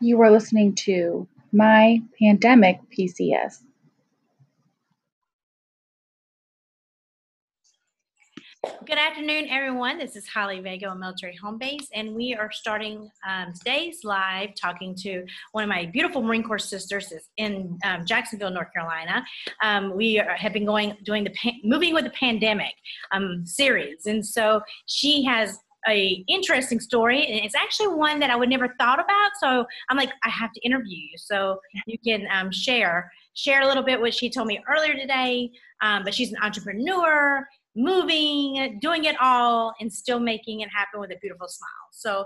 You are listening to My Pandemic PCS. Good afternoon, everyone. This is Holly Vega on Military Home Base, and we are starting um, today's live talking to one of my beautiful Marine Corps sisters in um, Jacksonville, North Carolina. Um, we are, have been going doing the moving with the pandemic um, series, and so she has a interesting story and it's actually one that i would never thought about so i'm like i have to interview you so you can um, share share a little bit what she told me earlier today um, but she's an entrepreneur moving, doing it all, and still making it happen with a beautiful smile. So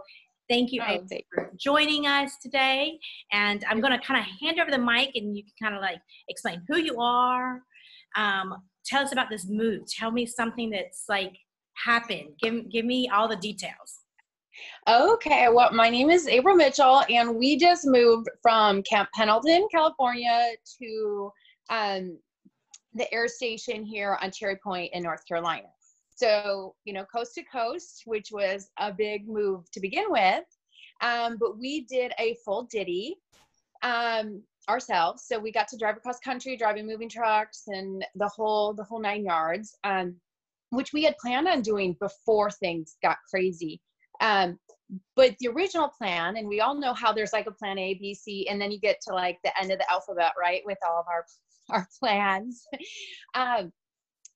thank you, oh, for joining us today. And I'm going to kind of hand over the mic and you can kind of like explain who you are. Um, tell us about this move. Tell me something that's like happened. Give, give me all the details. Okay, well, my name is April Mitchell, and we just moved from Camp Pendleton, California to um, the air station here on Cherry Point in North Carolina. So, you know, coast to coast, which was a big move to begin with. Um, but we did a full DITY um, ourselves. So we got to drive across country, driving moving trucks and the whole the whole nine yards, um, which we had planned on doing before things got crazy. Um, but the original plan, and we all know how there's like a plan A, B, C, and then you get to like the end of the alphabet, right, with all of our our plans. Um,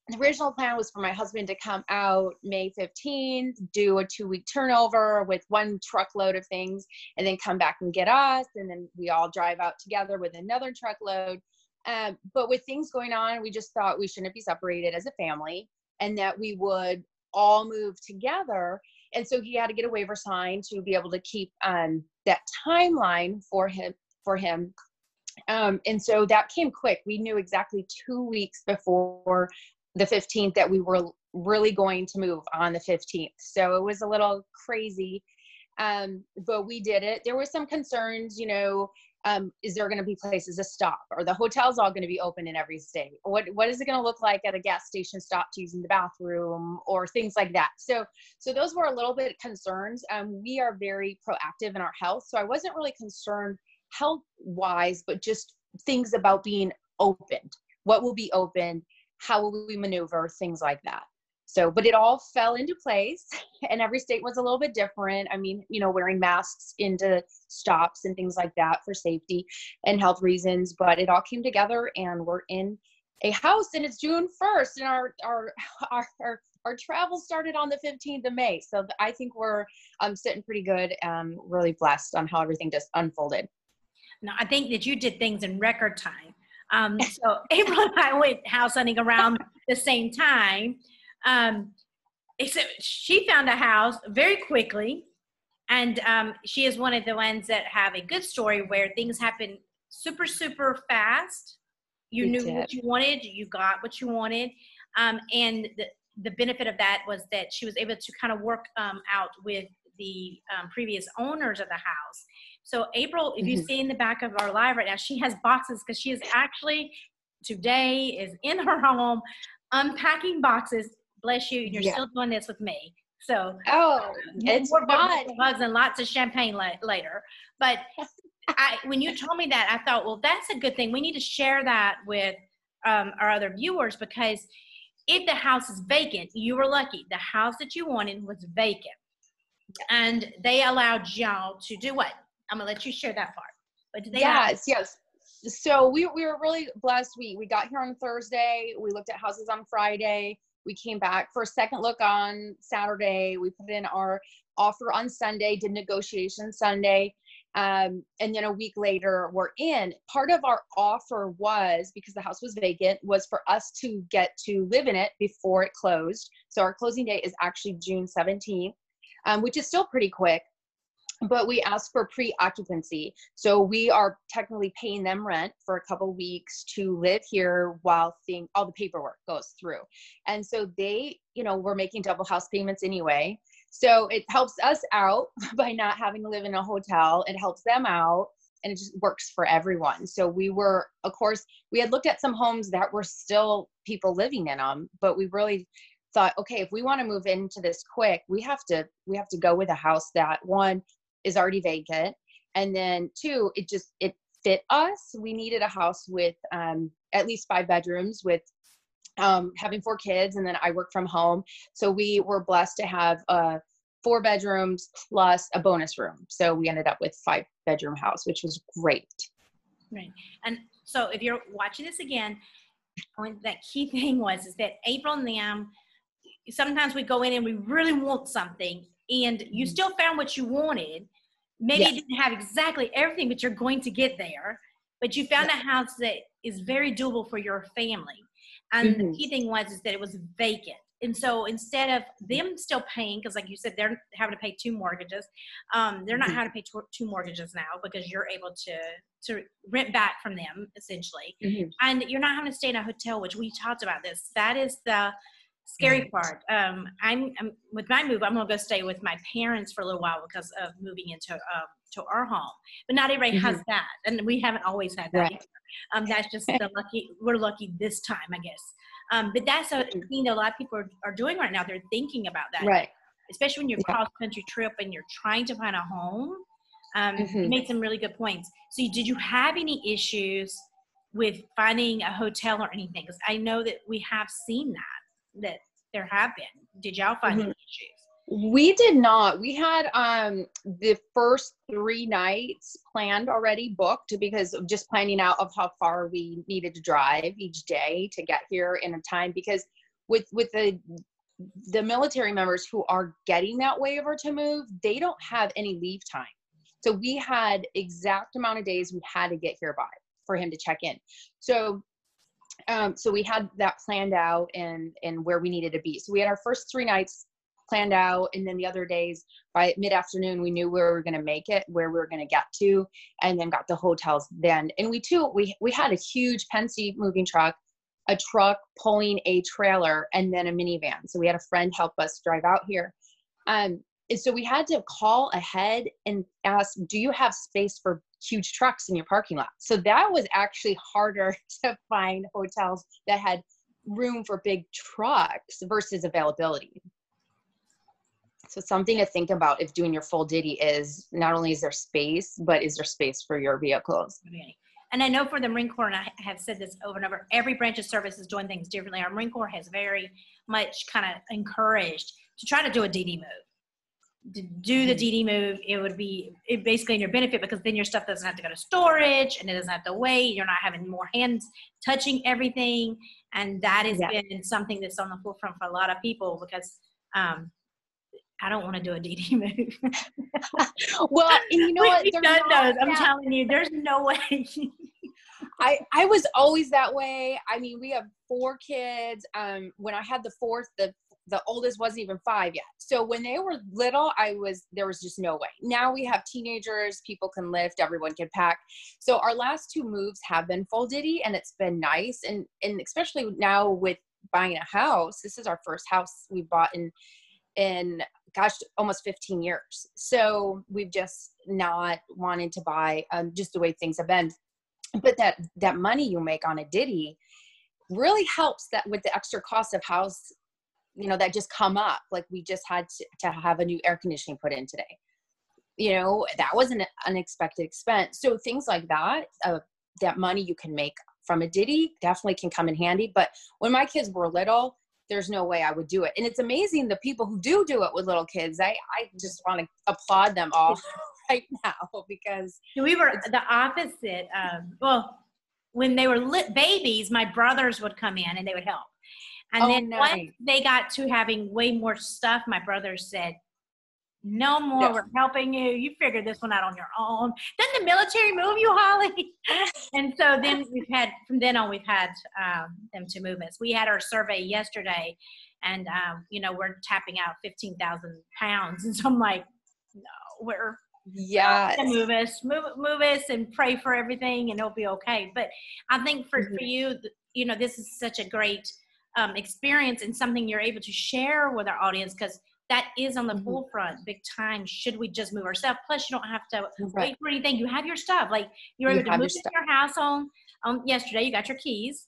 the original plan was for my husband to come out May 15th, do a two week turnover with one truckload of things, and then come back and get us. And then we all drive out together with another truckload. Um, but with things going on, we just thought we shouldn't be separated as a family and that we would all move together. And so he had to get a waiver signed to be able to keep um, that timeline for him for him um, and so that came quick. We knew exactly two weeks before the 15th that we were really going to move on the 15th. So it was a little crazy, um, but we did it. There were some concerns, you know, um, is there going to be places to stop? Are the hotels all going to be open in every state? What what is it going to look like at a gas station stop to using the bathroom or things like that? So so those were a little bit concerns. Um, we are very proactive in our health, so I wasn't really concerned health wise, but just things about being opened. What will be open? How will we maneuver? Things like that. So, but it all fell into place, and every state was a little bit different. I mean, you know, wearing masks into stops and things like that for safety and health reasons, but it all came together, and we're in a house, and it's June 1st, and our our our, our our travel started on the 15th of May. So I think we're um, sitting pretty good and really blessed on how everything just unfolded. Now, I think that you did things in record time. Um, so April and I went house hunting around the same time. Um, except she found a house very quickly, and um, she is one of the ones that have a good story where things happen super super fast. You, knew did. what you wanted, you got what you wanted, um, and the the benefit of that was that she was able to kind of work um, out with the um, previous owners of the house so April, if you mm-hmm. see in the back of our live right now, she has boxes because she is actually today is in her home unpacking boxes. Bless you. You're yeah. still doing this with me. So oh, it's more fun. Bugs and lots of champagne la- later. But I, when you told me that, I thought, well, that's a good thing. We need to share that with um, our other viewers because if the house is vacant, you were lucky. The house that you wanted was vacant. And they allowed y'all to do what? I'm gonna let you share that part. But they yes, yes. So we we were really blessed. We we got here on Thursday. We looked at houses on Friday. We came back for a second look on Saturday. We put in our offer on Sunday. Did negotiation Sunday. Um, and then a week later we're in part of our offer was because the house was vacant was for us to get to live in it before it closed so our closing date is actually june 17th um, which is still pretty quick but we ask for pre-occupancy. So we are technically paying them rent for a couple weeks to live here while seeing all the paperwork goes through. And so they you know we're making double house payments anyway. So it helps us out by not having to live in a hotel. It helps them out and it just works for everyone. So we were of course we had looked at some homes that were still people living in them but we really thought okay if we want to move into this quick we have to we have to go with a house that one is already vacant and then two, it just it fit us. We needed a house with um, at least five bedrooms with um, having four kids, and then I work from home. So we were blessed to have uh, four bedrooms plus a bonus room. So we ended up with five bedroom house, which was great. Right. And so if you're watching this again, that key thing was is that April and them, sometimes we go in and we really want something and you mm-hmm. still found what you wanted. Maybe yes. you didn't have exactly everything, but you're going to get there. But you found yes. a house that is very doable for your family. And mm-hmm. the key thing was is that it was vacant. And so instead of them still paying, because like you said, they're having to pay two mortgages. Um, they're not mm-hmm. having to pay two, two, mortgages now because you're able to to rent back from them essentially, mm-hmm. and you're not having to stay in a hotel, which we talked about this. That is the scary part. Um, I'm, I'm, with my move. I'm gonna go stay with my parents for a little while because of moving into um, to our home. But not everybody mm-hmm. has that, and we haven't always had that. Right. Um, that's just the lucky. We're lucky this time, I guess. Um, but that's a thing that a lot of people are, are doing right now. They're thinking about that, right? Especially when you're yeah. cross country trip and you're trying to find a home. Um, mm-hmm. You made some really good points. So, did you have any issues with finding a hotel or anything? Because I know that we have seen that that there have been. Did y'all find mm-hmm. any issues? We did not. We had um the first three nights planned already booked because of just planning out of how far we needed to drive each day to get here in a time because with with the the military members who are getting that waiver to move, they don't have any leave time. So we had exact amount of days we had to get here by for him to check in. So um, so we had that planned out and and where we needed to be. So we had our first three nights planned out and then the other days by mid-afternoon we knew where we were going to make it where we were going to get to and then got the hotels then. And we too we we had a huge Penske moving truck a truck pulling a trailer and then a minivan. So we had a friend help us drive out here. Um and so we had to call ahead and ask do you have space for huge trucks in your parking lot so that was actually harder to find hotels that had room for big trucks versus availability so something to think about if doing your full DITY is not only is there space, but is there space for your vehicles? And I know for the Marine Corps, and I have said this over and over, every branch of service is doing things differently. Our Marine Corps has very much kind of encouraged to try to do a DD move. To do the DD move, it would be it basically in your benefit because then your stuff doesn't have to go to storage and it doesn't have to wait. You're not having more hands touching everything. And that has yeah. been something that's on the forefront for a lot of people because um, I don't want to do a DD move. well, you know what? Knows. I'm telling you, there's no way. I I was always that way. I mean, we have four kids. Um, when I had the fourth, the the oldest wasn't even five yet. So when they were little, I was there was just no way. Now we have teenagers, people can lift, everyone can pack. So our last two moves have been full DITY, and it's been nice. And and especially now with buying a house, this is our first house we bought in in gosh almost 15 years so we've just not wanted to buy um, just the way things have been but that that money you make on a DITY really helps that with the extra cost of house you know that just come up like we just had to, to have a new air conditioning put in today you know that was an unexpected expense so things like that uh, that money you can make from a DITY definitely can come in handy but when my kids were little there's no way I would do it. And it's amazing the people who do do it with little kids. I, I just want to applaud them all right now because we were the opposite. Um, well, when they were lit babies, my brothers would come in and they would help. And oh, then nice. once they got to having way more stuff, my brother said, no more. Yes. We're helping you. You figured this one out on your own. Then the military move you, Holly. and so then we've had from then on we've had um, them to move us. We had our survey yesterday, and um, you know we're tapping out fifteen thousand pounds, and so I'm like, no, we're yeah move us, move move us, and pray for everything, and it'll be okay. But I think for mm-hmm. for you, you know, this is such a great um, experience and something you're able to share with our audience because that is on the mm-hmm. forefront big time should we just move our stuff plus you don't have to right. wait for anything. You have your stuff. Like you're able to move your house on um yesterday. You got your keys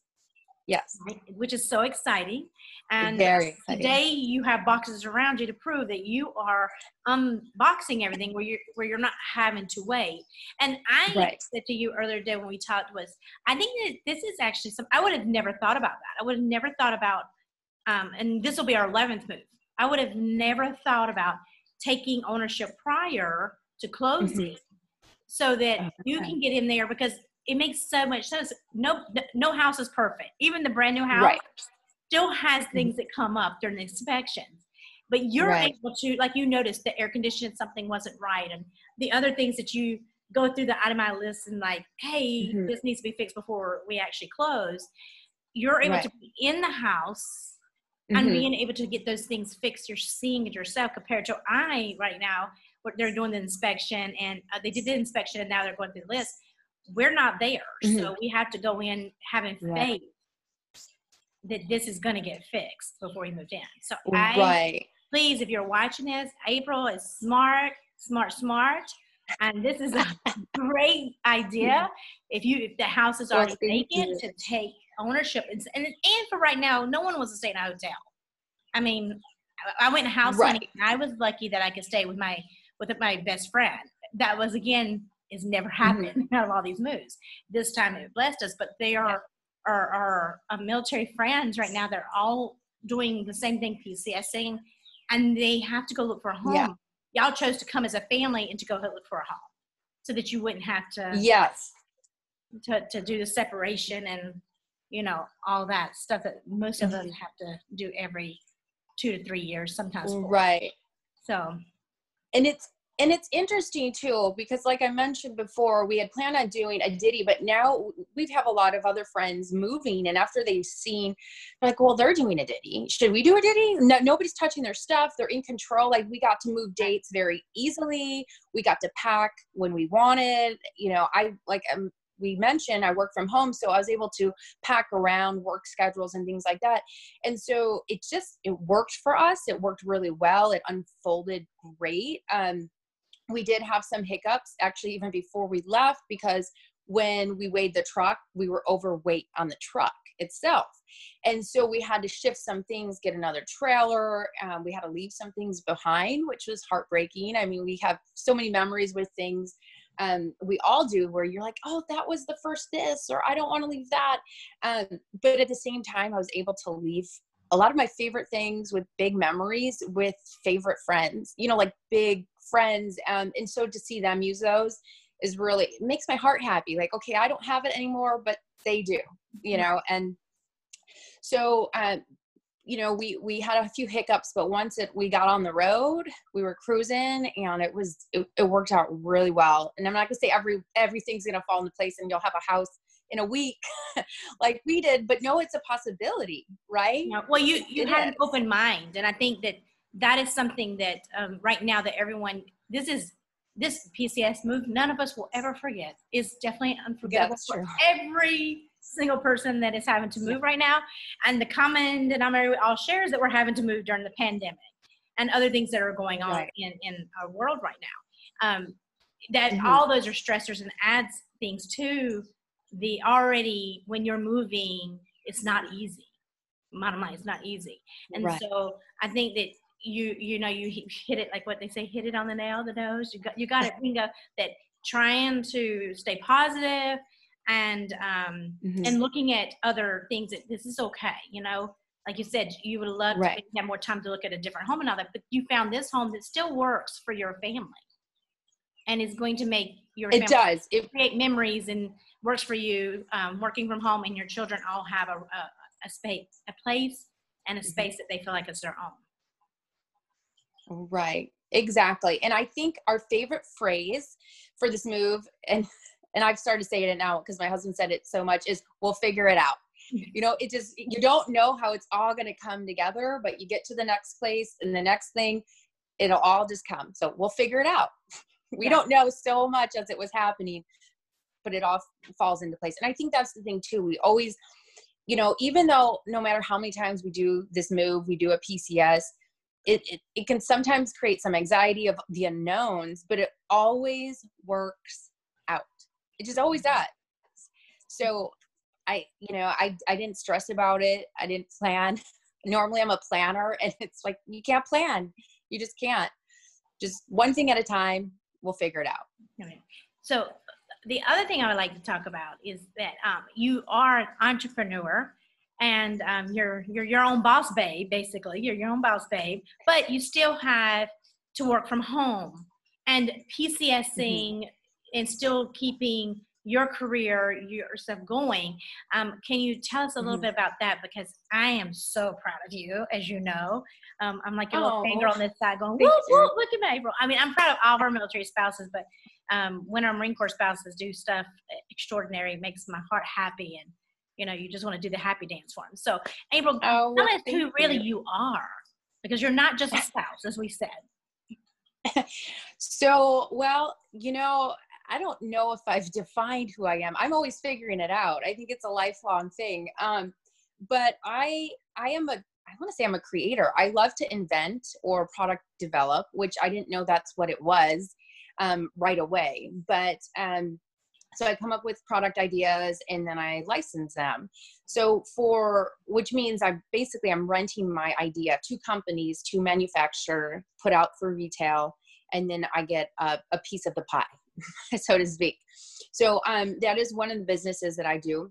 Yes. right, which is so exciting. And exciting. today you have boxes around you to prove that you are unboxing everything where you're where you're not having to wait. And I Right. said to you earlier today when we talked was I think that this is actually some I would have never thought about that. I would have never thought about um, and this will be our 11th move. I would have never thought about taking ownership prior to closing so that you can get in there because it makes so much sense. No, no house is perfect. Even the brand new house Right. still has things that come up during the inspections. But you're Right. able to, like you noticed, the air conditioning something wasn't right, and the other things that you go through the itemized list and like, hey, Mhm. this needs to be fixed before we actually close. You're able to be in the house and Mhm. being able to get those things fixed. You're seeing it yourself compared to I right now. Where they're doing the inspection and uh, they did the inspection and now they're going through the list. We're not there, so we have to go in having Mm-hmm. Faith that this is going to get fixed before we moved in. So I Right. please, if you're watching this, April is smart, smart, smart, and this is a great idea. If you if the house is already vacant, to take ownership and and and for right now, no one wants to stay in a hotel. I mean, I- I went house Right. hunting. And I was lucky that I could stay with my with my best friend. That was again has never happened Mm-hmm. out of all these moves. This time it blessed us, but they are are, are uh, military friends right now. They're all doing the same thing, PCSing, and they have to go look for a home. Yeah. Y'all chose to come as a family and to go look for a home, so that you wouldn't have to Yes. to, to do the separation and you know all that stuff that most of Mm-hmm. us have to do every two to three years, sometimes four. Right. So and it's and it's interesting too because like i mentioned before we had planned on doing a DITY but now we have a lot of other friends moving and after they've seen like well they're doing a DITY. Should we do a DITY? No, nobody's touching their stuff. They're in control. Like we got to move dates very easily. We got to pack when we wanted. You know i like um, we mentioned i work from home so i was able to pack around work schedules and things like that. And so it just it worked for us. It worked really well. It unfolded great. Um we did have some hiccups actually even before we left because when we weighed the truck we were overweight on the truck itself. And so we had to shift some things get another trailer um, we had to leave some things behind which was heartbreaking. I mean we have so many memories with things um, we all do where you're like oh that was the first this or i don't want to leave that. Um, but at the same time i was able to leave a lot of my favorite things with big memories with favorite friends you know like big friends um, and so to see them use those is really it makes my heart happy. Like okay i don't have it anymore but they do you know and so um, you know we we had a few hiccups but once it we got on the road we were cruising and it was it, it worked out really well. And i'm not gonna say every everything's gonna fall into place and you'll have a house in a week like we did but no it's a possibility right? Know, well, you you It had an open mind, and I think that that is something that um, right now that everyone this is this PCS move none of us will ever forget. is definitely unforgettable That's for true. every single person that is having to move right now. And the common denominator we all share is that we're having to move during the pandemic and other things that are going on Right. in in our world right now. Um, that Mhm. all those are stressors and adds things to the already when you're moving it's not easy bottom line it's not easy and Right. so i think that you you know you hit- it like what they say hit it on the nail the nose you got you got it bingo that trying to stay positive and um Mhm. and looking at other things that this is okay you know like you said you would love Right. to have more time to look at a different home and all that but you found this home that still works for your family and is going to make your it does it create memories and works for you um, working from home and your children all have a, a, a space a place and a Mm-hmm. space that they feel like it's their own Right. Exactly. And I think our favorite phrase for this move, and and I've started saying it now because my husband said it so much, is we'll figure it out. You know, it just you don't know how it's all gonna come together, but you get to the next place and the next thing, it'll all just come. So we'll figure it out. We Yeah. don't know so much as it was happening, but it all falls into place. And I think that's the thing too. We always, you know, even though no matter how many times we do this move, we do a PCS, it, it, it can sometimes create some anxiety of the unknowns, but it always works out. It just always does. So I, you know, I, I didn't stress about it. I didn't plan. Normally I'm a planner and it's like, you can't plan. You just can't. Just one thing at a time. We'll figure it out. Okay. So the other thing I would like to talk about is that um, you are an entrepreneur and um, you're you're your own boss babe basically. You're your own boss babe but you still have to work from home. And pcsing mm-hmm. and still keeping your career yourself going um, can you tell us a little mm-hmm. bit about that? Because i am so proud of you as you know. Um, i'm like a little oh, finger on this side going whoop, whoop, look at me april. I mean i'm proud of all of our military spouses but um, when our marine corps spouses do stuff extraordinary it makes my heart happy and you know you just want to do the happy dance for them so april oh, tell us who really you. you are because you're not just a spouse as we said. So well you know i don't know if i've defined who i am. I'm always figuring it out. I think it's a lifelong thing. Um, but i i am a i want to say i'm a creator. I love to invent or product develop which i didn't know that's what it was um, right away. But um, so I come up with product ideas and then I license them. So for which means I basically I'm renting my idea to companies to manufacture, put out for retail, and then I get a, a piece of the pie, so to speak. So um, that is one of the businesses that I do.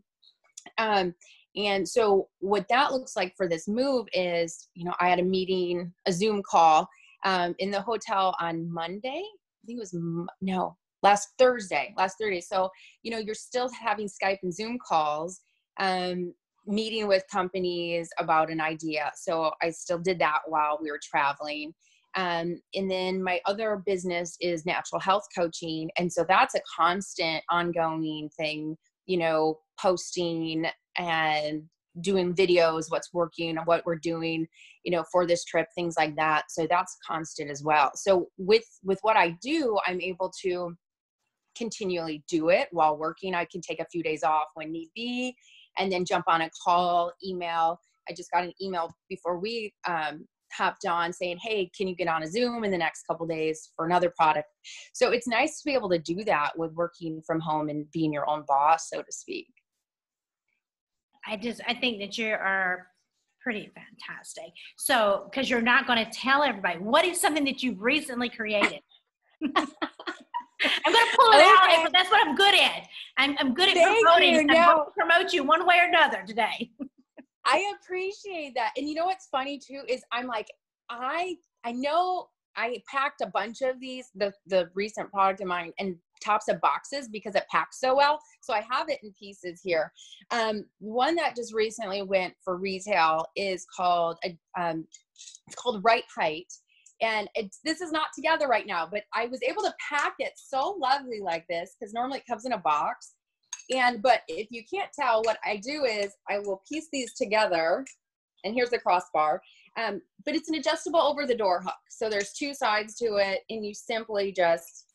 Um, and so what that looks like for this move is, you know, I had a meeting, a Zoom call um, in the hotel on Monday. I think it was no, last Thursday, last Thursday. So, you know, you're still having Skype and Zoom calls, um, meeting with companies about an idea. So I still did that while we were traveling. Um, and then my other business is natural health coaching. And so that's a constant ongoing thing, you know, posting and doing videos, what's working, what we're doing, you know, for this trip, things like that. So that's constant as well. So with with what I do, I'm able to continually do it while working. I can take a few days off when need be and then jump on a call, email. I just got an email before we um, hopped on saying, hey, can you get on a Zoom in the next couple days for another product? So it's nice to be able to do that with working from home and being your own boss, so to speak. I just, I think that you are pretty fantastic. So, because you're not going to tell everybody, what is something that you've recently created? I'm going to pull it okay. out, but that's what I'm good at. I'm, I'm good at Thank promoting. You. I'm no. going to promote you one way or another today. I appreciate that. And you know what's funny too is I'm like, I I know I packed a bunch of these, the the recent product of mine, and tops of boxes because it packs so well. So I have it in pieces here. Um, one that just recently went for retail is called a, um, it's called Right Height, and it's this is not together right now but i was able to pack it so lovely like this because normally it comes in a box. And but if you can't tell what i do is i will piece these together and here's the crossbar um, but it's an adjustable over the door hook. So there's two sides to it and you simply just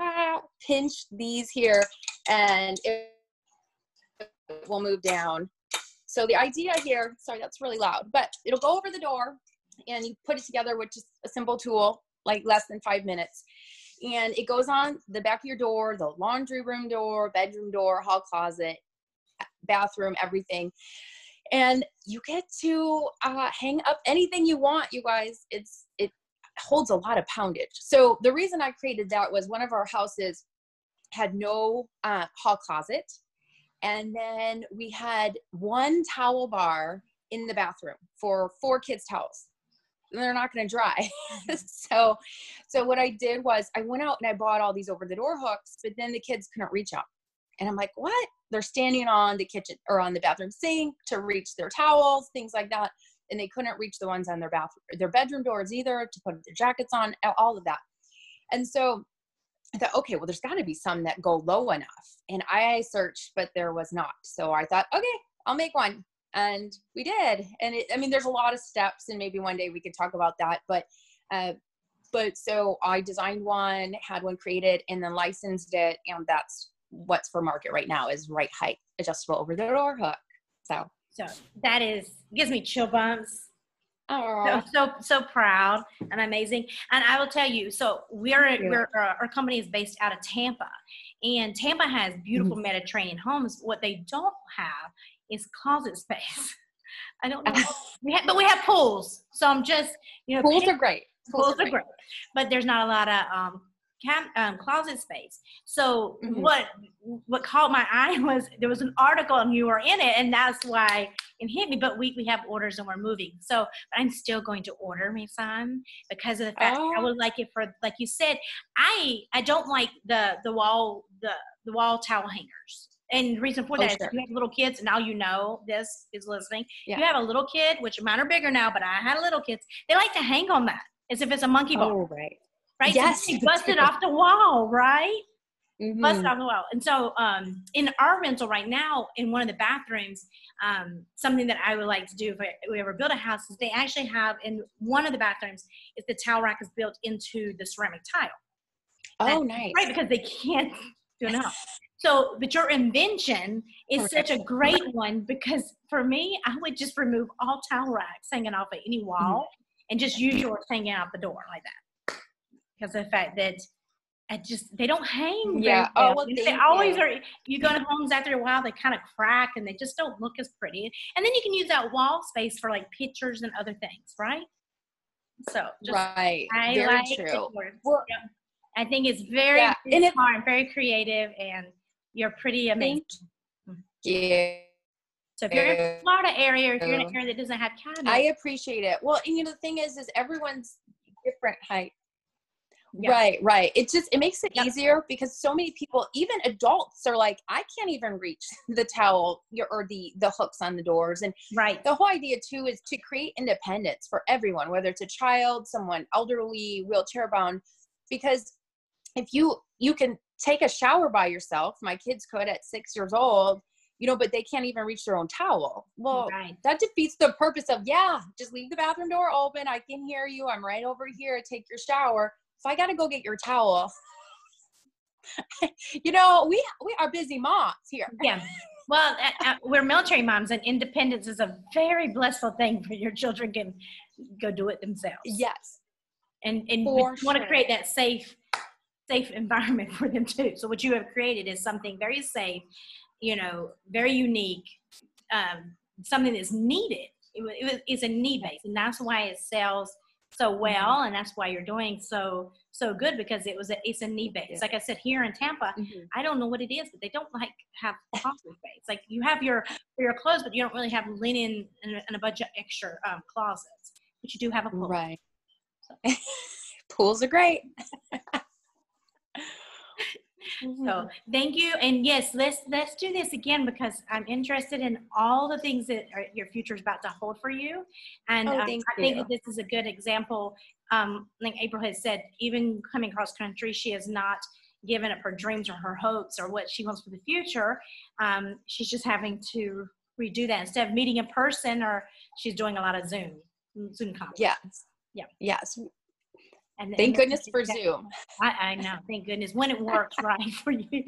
ah, pinch these here and it will move down. So the idea here sorry that's really loud but it'll go over the door and you put it together with just a simple tool, like less than five minutes. And it goes on the back of your door, the laundry room door, bedroom door, hall closet, bathroom, everything. And you get to uh, hang up anything you want, you guys. It's it holds a lot of poundage. So the reason I created that was one of our houses had no uh, hall closet, and then we had one towel bar in the bathroom for four kids' towels they're not going to dry. Mm-hmm. so, so what I did was I went out and I bought all these over the door hooks, but then the kids couldn't reach up. And I'm like, what? They're standing on the kitchen or on the bathroom sink to reach their towels, things like that. And they couldn't reach the ones on their bathroom, their bedroom doors either to put their jackets on, all of that. And so I thought, okay, well, there's got to be some that go low enough. And I searched, but there was not. So I thought, okay, I'll make one and we did. And it, i mean there's a lot of steps and maybe one day we could talk about that but uh, but so i designed one had one created and then licensed it and that's what's for market right now is right height adjustable over the door hook. So. So that is gives me chill bumps. So, so so proud and amazing. And I will tell you, so we're we're uh, our company is based out of Tampa, and Tampa has beautiful mm-hmm. Mediterranean homes. What they don't have is closet space. I don't know, we have, but we have pools. So I'm just you know pools are great. Pools, pools are, great. great. but there's not a lot of um, cam, um, closet space. So mm-hmm. what what caught my eye was there was an article and you were in it, and that's why it hit me. But we we have orders and we're moving, so but I'm still going to order me some because of the fact oh. I would like it for like you said. I I don't like the the wall the the wall towel hangers. And the reason for oh, that oh, is if you have little kids, now you know this is listening. Yeah. You have a little kid, which mine are bigger now, but I had little kids. They like to hang on that as if it's a monkey ball. Oh, right right? Yes. So busted off the wall, right? Mm-hmm. Busted off the wall. And so um, in our rental right now, in one of the bathrooms, um, something that I would like to do if we ever build a house is they actually have in one of the bathrooms is the towel rack is built into the ceramic tile. Oh, and, nice. Right, because they can't enough. So, but your invention is such a great one because for me, I would just remove all towel racks hanging off of any wall mm-hmm. and just use yours hanging out the door like that because of the fact that I just they don't hang. Yeah. Oh, well, they always you. are. You go to homes after a while, they kind of crack and they just don't look as pretty. And then you can use that wall space for like pictures and other things, right? So just, right, I very like true. Well. I think it's very yeah. and smart, very creative, and you're pretty amazing. Yeah. So if you're in the Florida area, if you're in an area that doesn't have cabinets, I appreciate it. Well, and you know the thing is, is everyone's different height yeah. Right, right. It just it makes it easier because so many people, even adults, are like, I can't even reach the towel or the the hooks on the doors. And right, the whole idea too is to create independence for everyone, whether it's a child, someone elderly, wheelchair bound, because if you you can take a shower by yourself, my kids could at six years old, you know, but they can't even reach their own towel. Well, right. that defeats the purpose of yeah, just leave the bathroom door open. I can hear you. I'm right over here. Take your shower so I got to go get your towel. you know, we we are busy moms here. Yeah. Well, uh, we're military moms, and independence is a very blissful thing for your children can go do it themselves. Yes. And and sure. want to create that safe safe environment for them too. So what you have created is something very safe, you know, very unique, um, something that's needed. It, it, it's a need base, and that's why it sells so mm-hmm. well and that's why you're doing so so good because it was a, it's a need base yeah. like i said here in tampa mm-hmm. i don't know what it is but they don't like have closet space like you have your your clothes but you don't really have linen and, and a bunch of extra um, closets but you do have a pool right so. pools are great Mm-hmm. So thank you, and yes, let's let's do this again because I'm interested in all the things that are, your future is about to hold for you, and oh, um, I think that this is a good example. Um, like April has said, even coming cross country, she has not given up her dreams or her hopes or what she wants for the future. Um, she's just having to redo that instead of meeting in person, or she's doing a lot of Zoom Zoom conferences. Yes. Yeah. Yes. And thank and goodness for Zoom. I, I, know. Thank goodness when it works right for you.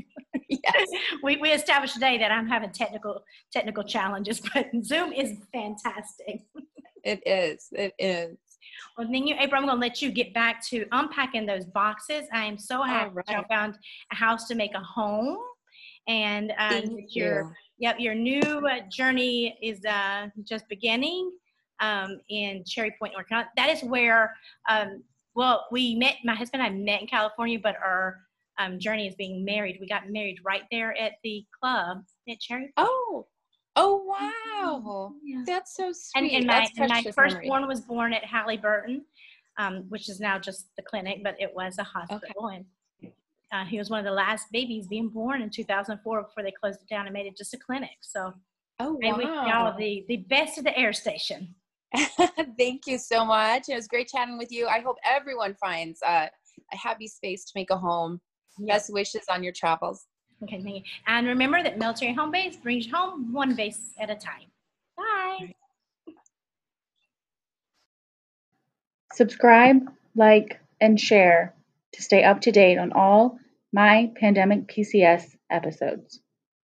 yes. We, we established today that I'm having technical technical challenges, but Zoom is fantastic. It is. It is. Well, thank you, April. I'm going to let you get back to unpacking those boxes. I am so happy right. you found a house to make a home, and um, your you. yep your new uh, journey is uh, just beginning um, in Cherry Point, North Carolina. That is where um, well, we met, my husband and I met in California, but our um, journey is being married. We got married right there at the club at Cherry. Oh, oh wow, yeah. that's so sweet. And, and my, and my firstborn was born at Halliburton, um, which is now just the clinic, but it was a hospital. Okay. And uh, he was one of the last babies being born in 2004 before they closed it down and made it just a clinic. So, oh wow, and we all the the best of the air station. Thank you so much. It was great chatting with you. I hope everyone finds uh, a happy space to make a home. Best wishes on your travels. Okay, thank you. And remember that military home base brings you home one base at a time. Bye. Subscribe, like, and share to stay up to date on all my Pandemic PCS episodes.